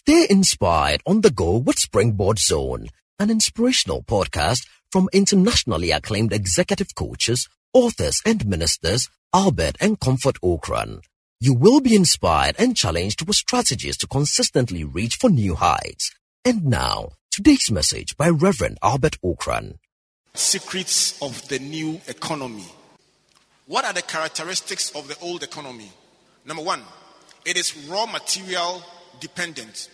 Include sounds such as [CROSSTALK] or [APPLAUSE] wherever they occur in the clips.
Stay inspired on the go with Springboard Zone, an inspirational podcast from internationally acclaimed executive coaches, authors, and ministers Albert and Comfort Ocran. You will be inspired and challenged with strategies to consistently reach for new heights. And now, today's message by Reverend Albert Ocran. Secrets of the new economy. What are the characteristics of the old economy? Number one, it is raw material dependent.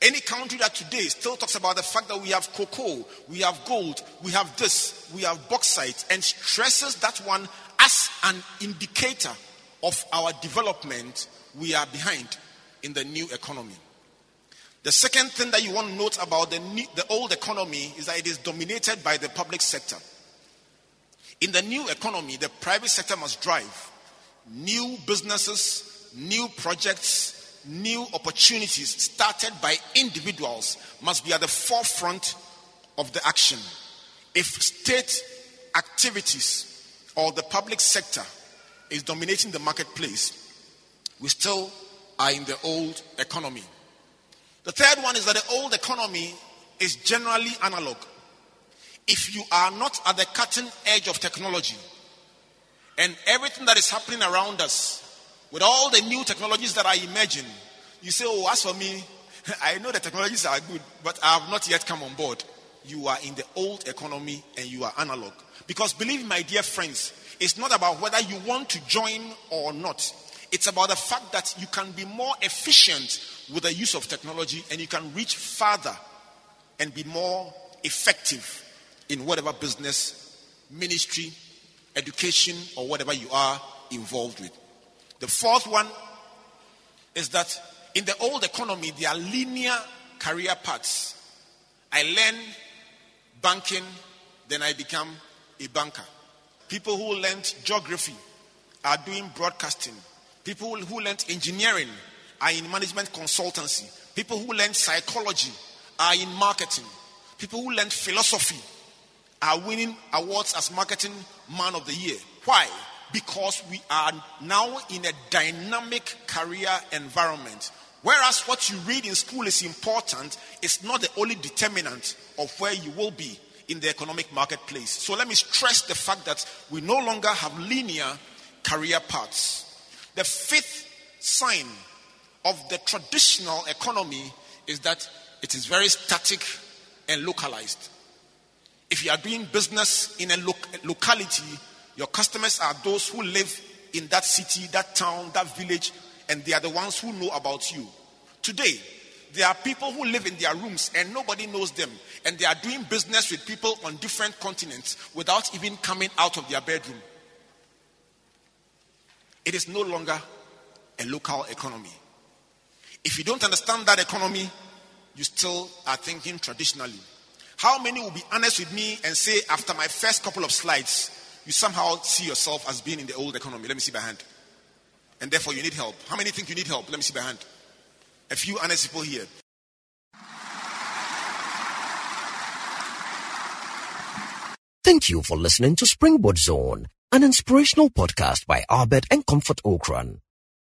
Any country that today still talks about the fact that we have cocoa, we have gold, we have this, we have bauxite, and stresses that one as an indicator of our development, we are behind in the new economy. The second thing that you want to note about the, new, the old economy is that it is dominated by the public sector. In the new economy, the private sector must drive new businesses, new projects, new opportunities started by individuals must be at the forefront of the action. If state activities or the public sector is dominating the marketplace, we still are in the old economy. The third one is that the old economy is generally analog. If you are not at the cutting edge of technology and everything that is happening around us, with all the new technologies that I imagine, you say, Oh, as for me, [LAUGHS] I know the technologies are good, but I have not yet come on board. You are in the old economy and you are analog. Because believe my dear friends, it's not about whether you want to join or not. It's about the fact that you can be more efficient with the use of technology and you can reach farther and be more effective in whatever business, ministry, education, or whatever you are involved with. The fourth one is that in the old economy, there are linear career paths. I learn banking, then I become a banker. People who learned geography are doing broadcasting. People who learned engineering are in management consultancy. People who learned psychology are in marketing. People who learned philosophy are winning awards as marketing man of the year. Why? Because we are now in a dynamic career environment. Whereas what you read in school is important, it's not the only determinant of where you will be in the economic marketplace. So let me stress the fact that we no longer have linear career paths. The fifth sign of the traditional economy is that it is very static and localized. If you are doing business in a locality, your customers are those who live in that city, that town, that village, and they are the ones who know about you. Today, there are people who live in their rooms and nobody knows them, and they are doing business with people on different continents without even coming out of their bedroom. It is no longer a local economy. If you don't understand that economy, you still are thinking traditionally. How many will be honest with me and say, after my first couple of slides, you somehow see yourself as being in the old economy? Let me see by hand. And therefore, you need help. How many think you need help? Let me see by hand. A few honest people here. Thank you for listening to Springboard Zone, an inspirational podcast by Albert and Comfort Ocran.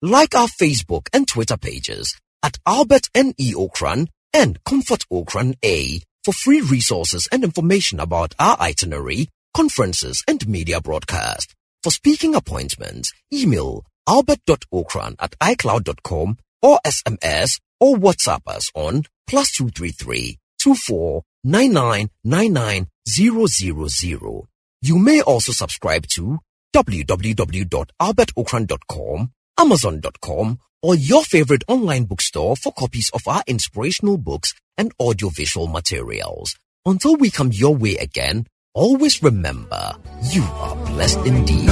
Like our Facebook and Twitter pages at Albert N. E. Ocran and Comfort Ocran A for free resources and information about our itinerary, conferences, and media broadcast. For speaking appointments, email albert.ocran at icloud.com or SMS or WhatsApp us on plus 233 24 You may also subscribe to www.albertocran.com, amazon.com, or your favorite online bookstore for copies of our inspirational books and audiovisual materials. Until we come your way again, always remember you are blessed indeed.